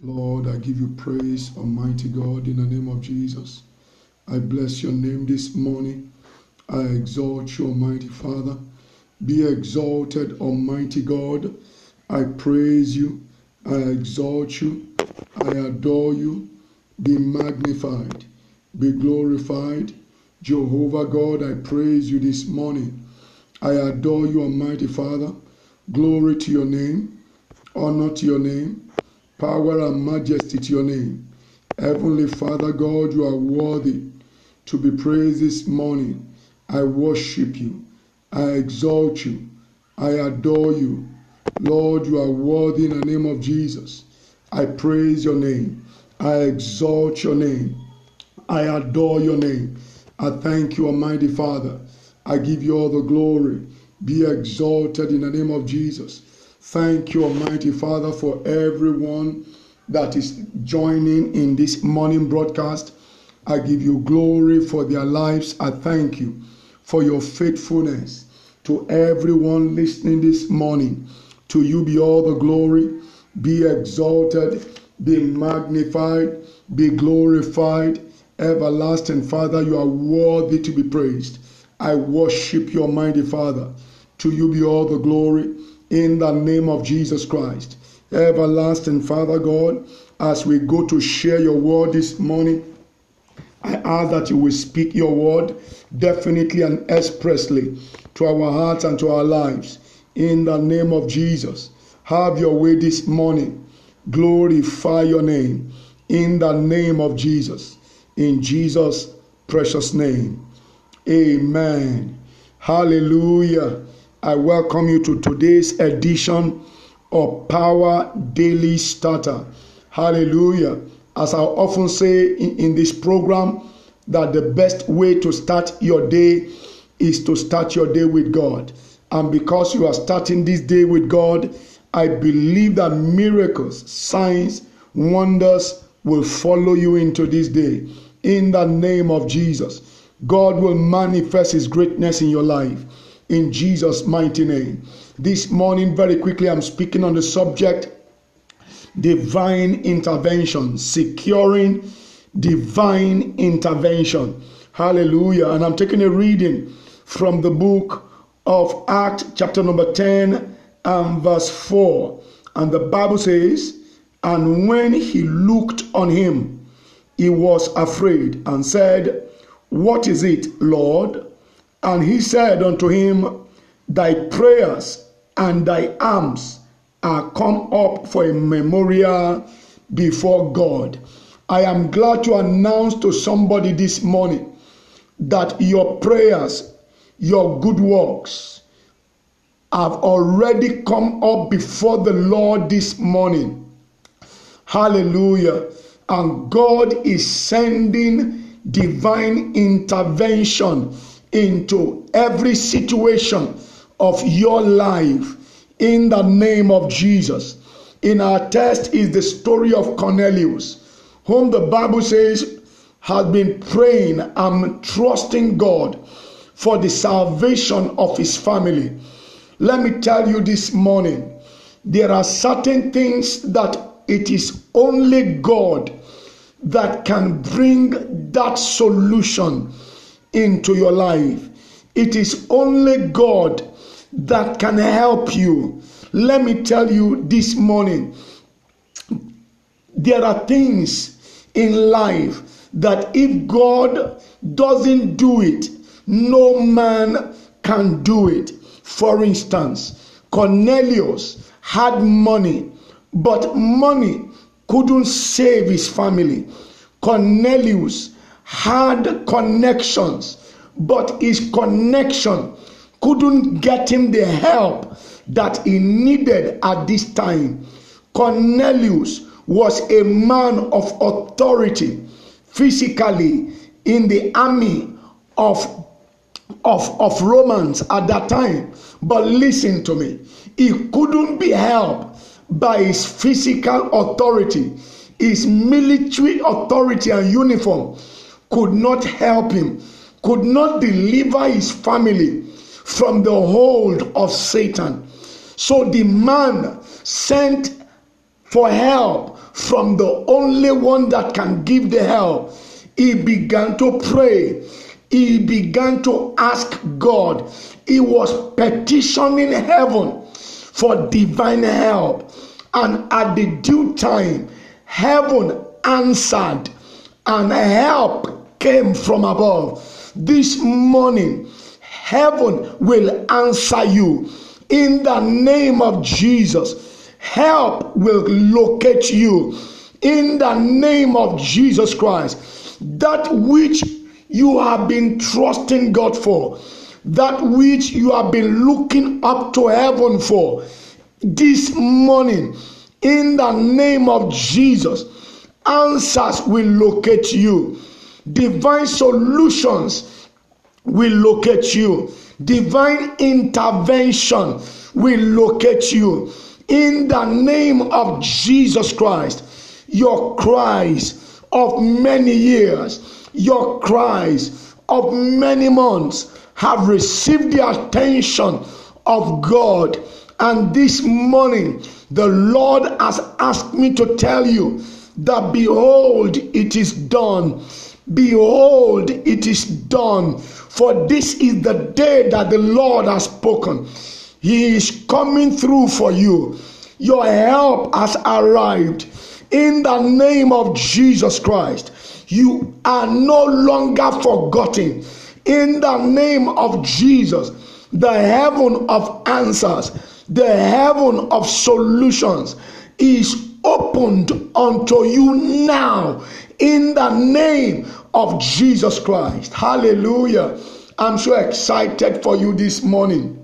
Lord, I give you praise, Almighty God, in the name of Jesus. I bless your name this morning. I exalt you, Almighty Father. Be exalted, Almighty God. I praise you. I exalt you. I adore you. Be magnified. Be glorified. Jehovah God, I praise you this morning. I adore you, Almighty Father. Glory to your name. Honor to your name power and majesty to your name. Heavenly Father God, you are worthy to be praised this morning. I worship you. I exalt you. I adore you. Lord, you are worthy in the name of Jesus. I praise your name. I exalt your name. I adore your name. I thank you, Almighty Father. I give you all the glory. Be exalted in the name of Jesus. Thank you, Almighty Father, for everyone that is joining in this morning broadcast. I give you glory for their lives. I thank you for your faithfulness to everyone listening this morning. To you be all the glory. Be exalted, be magnified, be glorified. Everlasting Father, you are worthy to be praised. I worship your mighty Father. To you be all the glory in the name of Jesus Christ. Everlasting Father God, as we go to share your word this morning, I ask that you will speak your word definitely and expressly to our hearts and to our lives. In the name of Jesus, have your way this morning. Glorify your name. In the name of Jesus. In Jesus' precious name. Amen. Hallelujah. I welcome you to today's edition of Power Daily Starter. Hallelujah. As I often say in, in, this program, that the best way to start your day is to start your day with God. And because you are starting this day with God, I believe that miracles, signs, wonders will follow you into this day. In the name of Jesus, God will manifest His greatness in your life in Jesus' mighty name. This morning, very quickly, I'm speaking on the subject divine intervention, securing divine intervention. Hallelujah. And I'm taking a reading from the book of Acts, chapter number 10 and verse 4. And the Bible says, And when he looked on him, he was afraid and said, What is it, Lord? And he said unto him, Thy prayers and thy alms are come up for a memorial before God. I am glad to announce to somebody this morning that your prayers, your good works have already come up before the Lord this morning. Hallelujah. And God is sending divine intervention into every situation of your life in the name of Jesus. In our text is the story of Cornelius, whom the Bible says has been praying and trusting God for the salvation of his family. Let me tell you this morning, there are certain things that it is only God that can bring that solution into your life. It is only God that can help you. Let me tell you this morning there are things in life that if God doesn't do it, no man can do it. For instance, Cornelius had money, but money couldn't save his family. Cornelius had connections, but his connection couldn't get him the help that he needed at this time. Cornelius was a man of authority physically in the army of, of, of Romans at that time. But listen to me, he couldn't be helped by his physical authority, his military authority and uniform could not help him, could not deliver his family from the hold of Satan. So the man sent for help from the only one that can give the help. He began to pray. He began to ask God. He was petitioning heaven for divine help. And at the due time, heaven answered and help came from above. This morning, heaven will answer you in the name of Jesus. Help will locate you in the name of Jesus Christ. That which you have been trusting God for, that which you have been looking up to heaven for, this morning, in the name of Jesus, answers will locate you, divine solutions will locate you, divine intervention will locate you. In the name of Jesus Christ, your cries of many years, your cries of many months have received the attention of God. And this morning, the Lord has asked me to tell you that behold, it is done. Behold, it is done. For this is the day that the Lord has spoken. He is coming through for you. Your help has arrived. In the name of Jesus Christ, you are no longer forgotten. In the name of Jesus, the heaven of answers, the heaven of solutions is opened unto you now in the name of Jesus Christ. Hallelujah. I'm so excited for you this morning.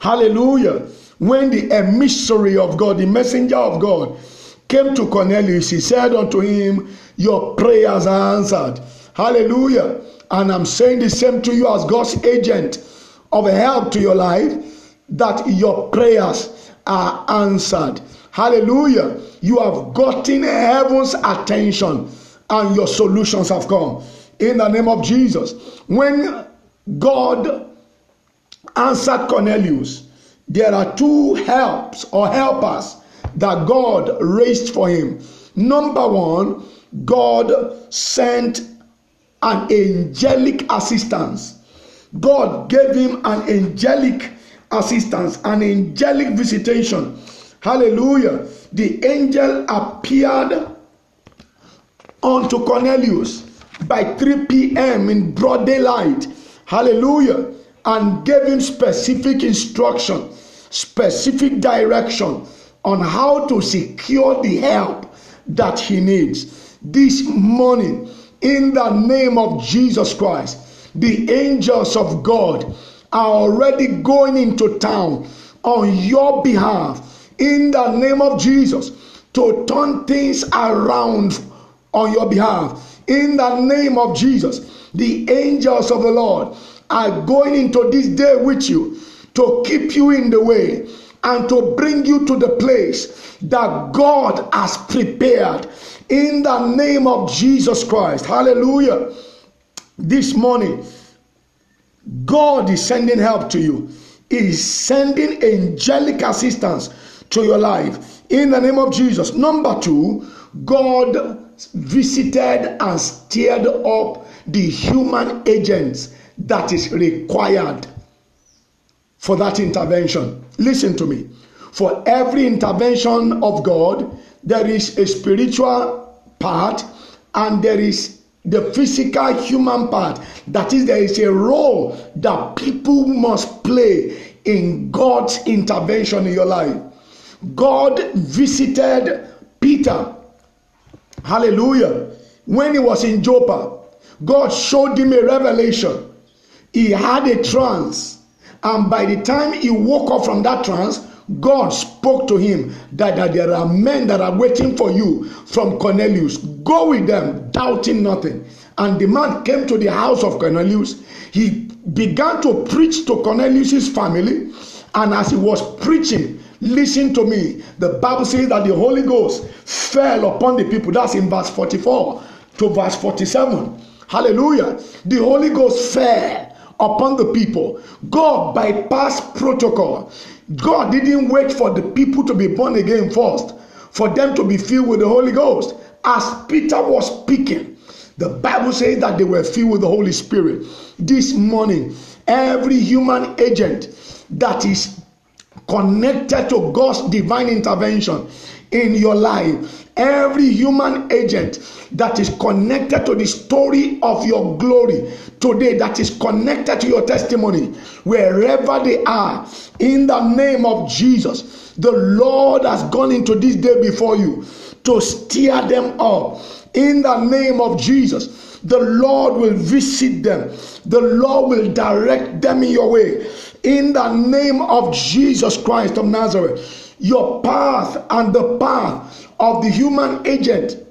Hallelujah. When the emissary of God, the messenger of God, came to Cornelius, he said unto him, Your prayers are answered. Hallelujah. And I'm saying the same to you as God's agent of help to your life, that your prayers are answered. Hallelujah. You have gotten heaven's attention and your solutions have come. In the name of Jesus. When God answered Cornelius, there are two helps or helpers that God raised for him. Number one, God sent an angelic assistance. God gave him an angelic assistance, an angelic visitation Hallelujah. The angel appeared unto Cornelius by 3 p.m. in broad daylight. Hallelujah. And gave him specific instruction, specific direction on how to secure the help that he needs. This morning, in the name of Jesus Christ, the angels of God are already going into town on your behalf in the name of Jesus to turn things around on your behalf. In the name of Jesus, the angels of the Lord are going into this day with you to keep you in the way and to bring you to the place that God has prepared in the name of Jesus Christ. Hallelujah. This morning, God is sending help to you. Is sending angelic assistance to your life in the name of Jesus. Number two, God visited and stirred up the human agents that is required for that intervention. Listen to me. For every intervention of God, there is a spiritual part and there is the physical human part. That is, there is a role that people must play in God's intervention in your life. God visited Peter. Hallelujah. When he was in Joppa, God showed him a revelation. He had a trance. And by the time he woke up from that trance, God spoke to him that, that there are men that are waiting for you from Cornelius. Go with them, doubting nothing. And the man came to the house of Cornelius. He began to preach to Cornelius's family. And as he was preaching, Listen to me. The Bible says that the Holy Ghost fell upon the people. That's in verse 44 to verse 47. Hallelujah. The Holy Ghost fell upon the people. God bypassed protocol. God didn't wait for the people to be born again first for them to be filled with the Holy Ghost. As Peter was speaking, the Bible says that they were filled with the Holy Spirit. This morning, every human agent that is connected to God's divine intervention in your life, every human agent that is connected to the story of your glory today, that is connected to your testimony, wherever they are, in the name of Jesus, the Lord has gone into this day before you to steer them up. In the name of Jesus, the Lord will visit them, the Lord will direct them in your way. In the name of Jesus Christ of Nazareth, your path and the path of the human agent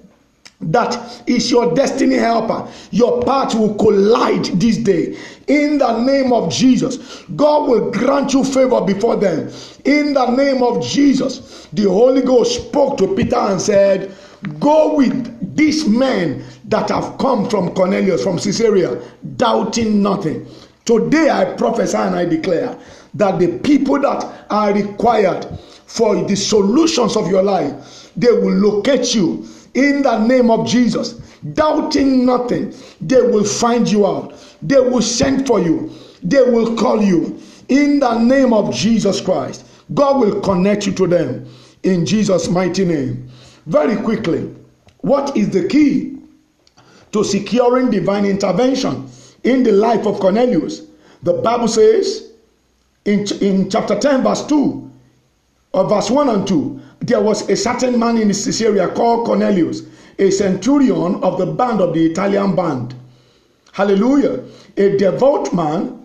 that is your destiny helper. Your path will collide this day. In the name of Jesus, God will grant you favor before them. In the name of Jesus, the Holy Ghost spoke to Peter and said, Go with these men that have come from Cornelius, from Caesarea, doubting nothing. Today I prophesy and I declare that the people that are required for the solutions of your life, they will locate you in the name of Jesus. Doubting nothing, they will find you out. They will send for you. They will call you in the name of Jesus Christ. God will connect you to them in Jesus' mighty name. Very quickly, what is the key to securing divine intervention in the life of Cornelius? The Bible says in, in chapter 10, verse 2 or verse 1 and 2, there was a certain man in Caesarea called Cornelius, a centurion of the band of the Italian band. Hallelujah. A devout man,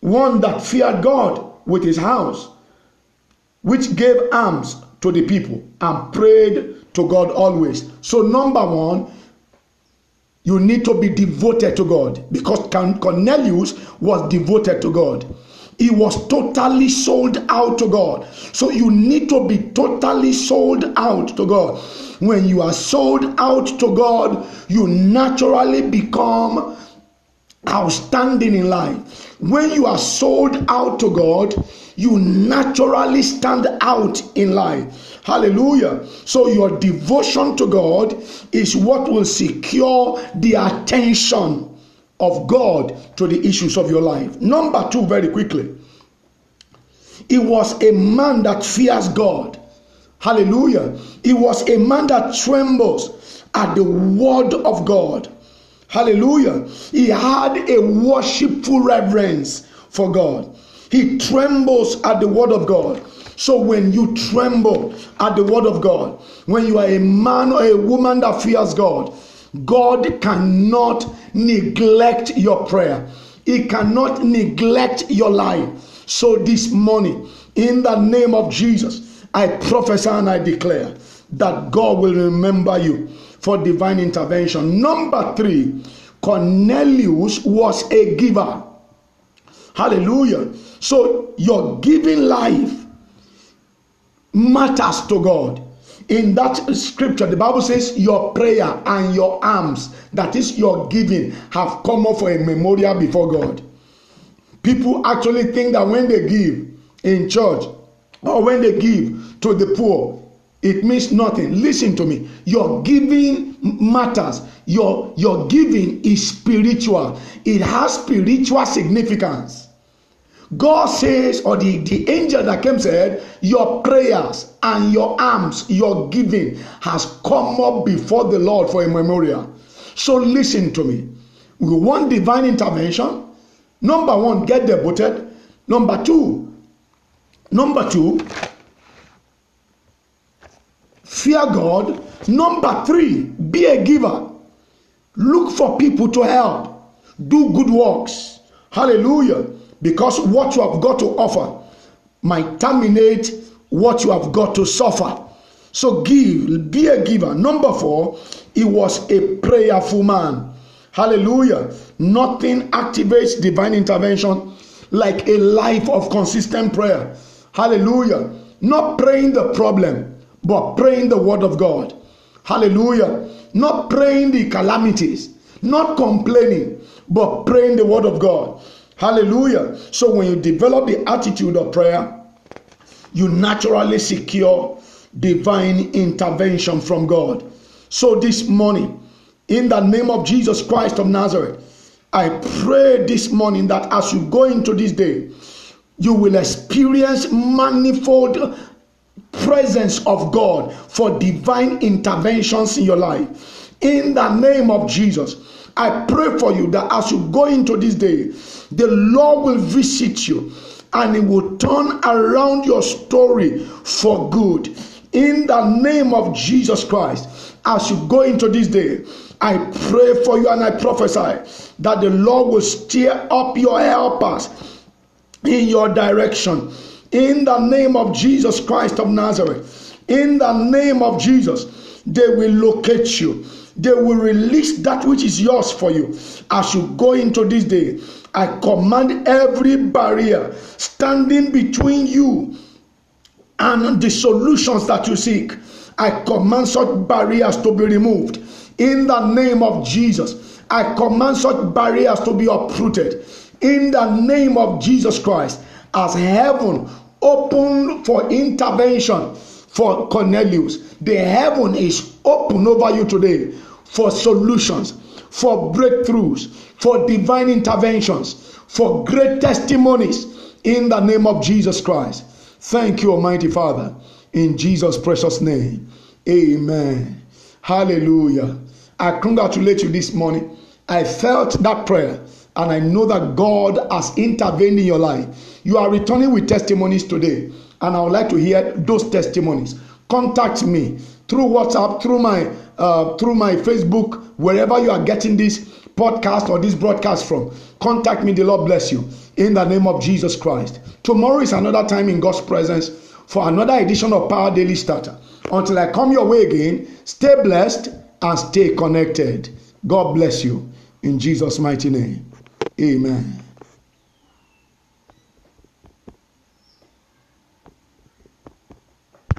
one that feared God with his house, which gave alms to the people and prayed to God always. So, number one, you need to be devoted to God because Cornelius was devoted to God. He was totally sold out to God. So you need to be totally sold out to God. When you are sold out to God, you naturally become outstanding in life. When you are sold out to God, you naturally stand out in life. Hallelujah. So, your devotion to God is what will secure the attention of God to the issues of your life. Number two, very quickly, he was a man that fears God. Hallelujah. He was a man that trembles at the word of God. Hallelujah. He had a worshipful reverence for God. He trembles at the word of God. So when you tremble at the word of God, when you are a man or a woman that fears God, God cannot neglect your prayer. He cannot neglect your life. So this morning, in the name of Jesus, I prophesy and I declare that God will remember you for divine intervention. Number three, Cornelius was a giver. Hallelujah. So your giving life matters to God in that scripture, the Bible says, Your prayer and your alms, that is your giving, have come up for a memorial before God. People actually think that when they give in church or when they give to the poor, it means nothing. Listen to me. Your giving matters. Your, your giving is spiritual, it has spiritual significance. God says, or the, the angel that came said, Your prayers and your alms, your giving has come up before the Lord for a memorial. So listen to me. We want divine intervention. Number one, get devoted. Number two, number two, fear God. Number three, be a giver. Look for people to help. Do good works. Hallelujah because what you have got to offer might terminate what you have got to suffer. So give, be a giver. Number four, he was a prayerful man. Hallelujah. Nothing activates divine intervention like a life of consistent prayer. Hallelujah. Not praying the problem, but praying the word of God. Hallelujah. Not praying the calamities, not complaining, but praying the word of God. Hallelujah. So when you develop the attitude of prayer, you naturally secure divine intervention from God. So this morning, in the name of Jesus Christ of Nazareth, I pray this morning that as you go into this day, you will experience manifold presence of God for divine interventions in your life. In the name of Jesus, I pray for you that as you go into this day, the Lord will visit you and He will turn around your story for good. In the name of Jesus Christ, as you go into this day, I pray for you and I prophesy that the Lord will steer up your helpers in your direction. In the name of Jesus Christ of Nazareth, in the name of Jesus, they will locate you. They will release that which is yours for you as you go into this day. I command every barrier standing between you and the solutions that you seek. I command such barriers to be removed in the name of Jesus. I command such barriers to be uprooted in the name of Jesus Christ as heaven open for intervention for Cornelius. The heaven is open over you today for solutions, for breakthroughs, for divine interventions, for great testimonies in the name of Jesus Christ. Thank you, Almighty Father, in Jesus' precious name. Amen. Hallelujah. I congratulate you this morning. I felt that prayer and I know that God has intervened in your life. You are returning with testimonies today, and I would like to hear those testimonies. Contact me through WhatsApp, through my uh, through my Facebook, wherever you are getting this podcast or this broadcast from. Contact me. The Lord bless you in the name of Jesus Christ. Tomorrow is another time in God's presence for another edition of Power Daily Starter. Until I come your way again, stay blessed and stay connected. God bless you in Jesus' mighty name. Amen.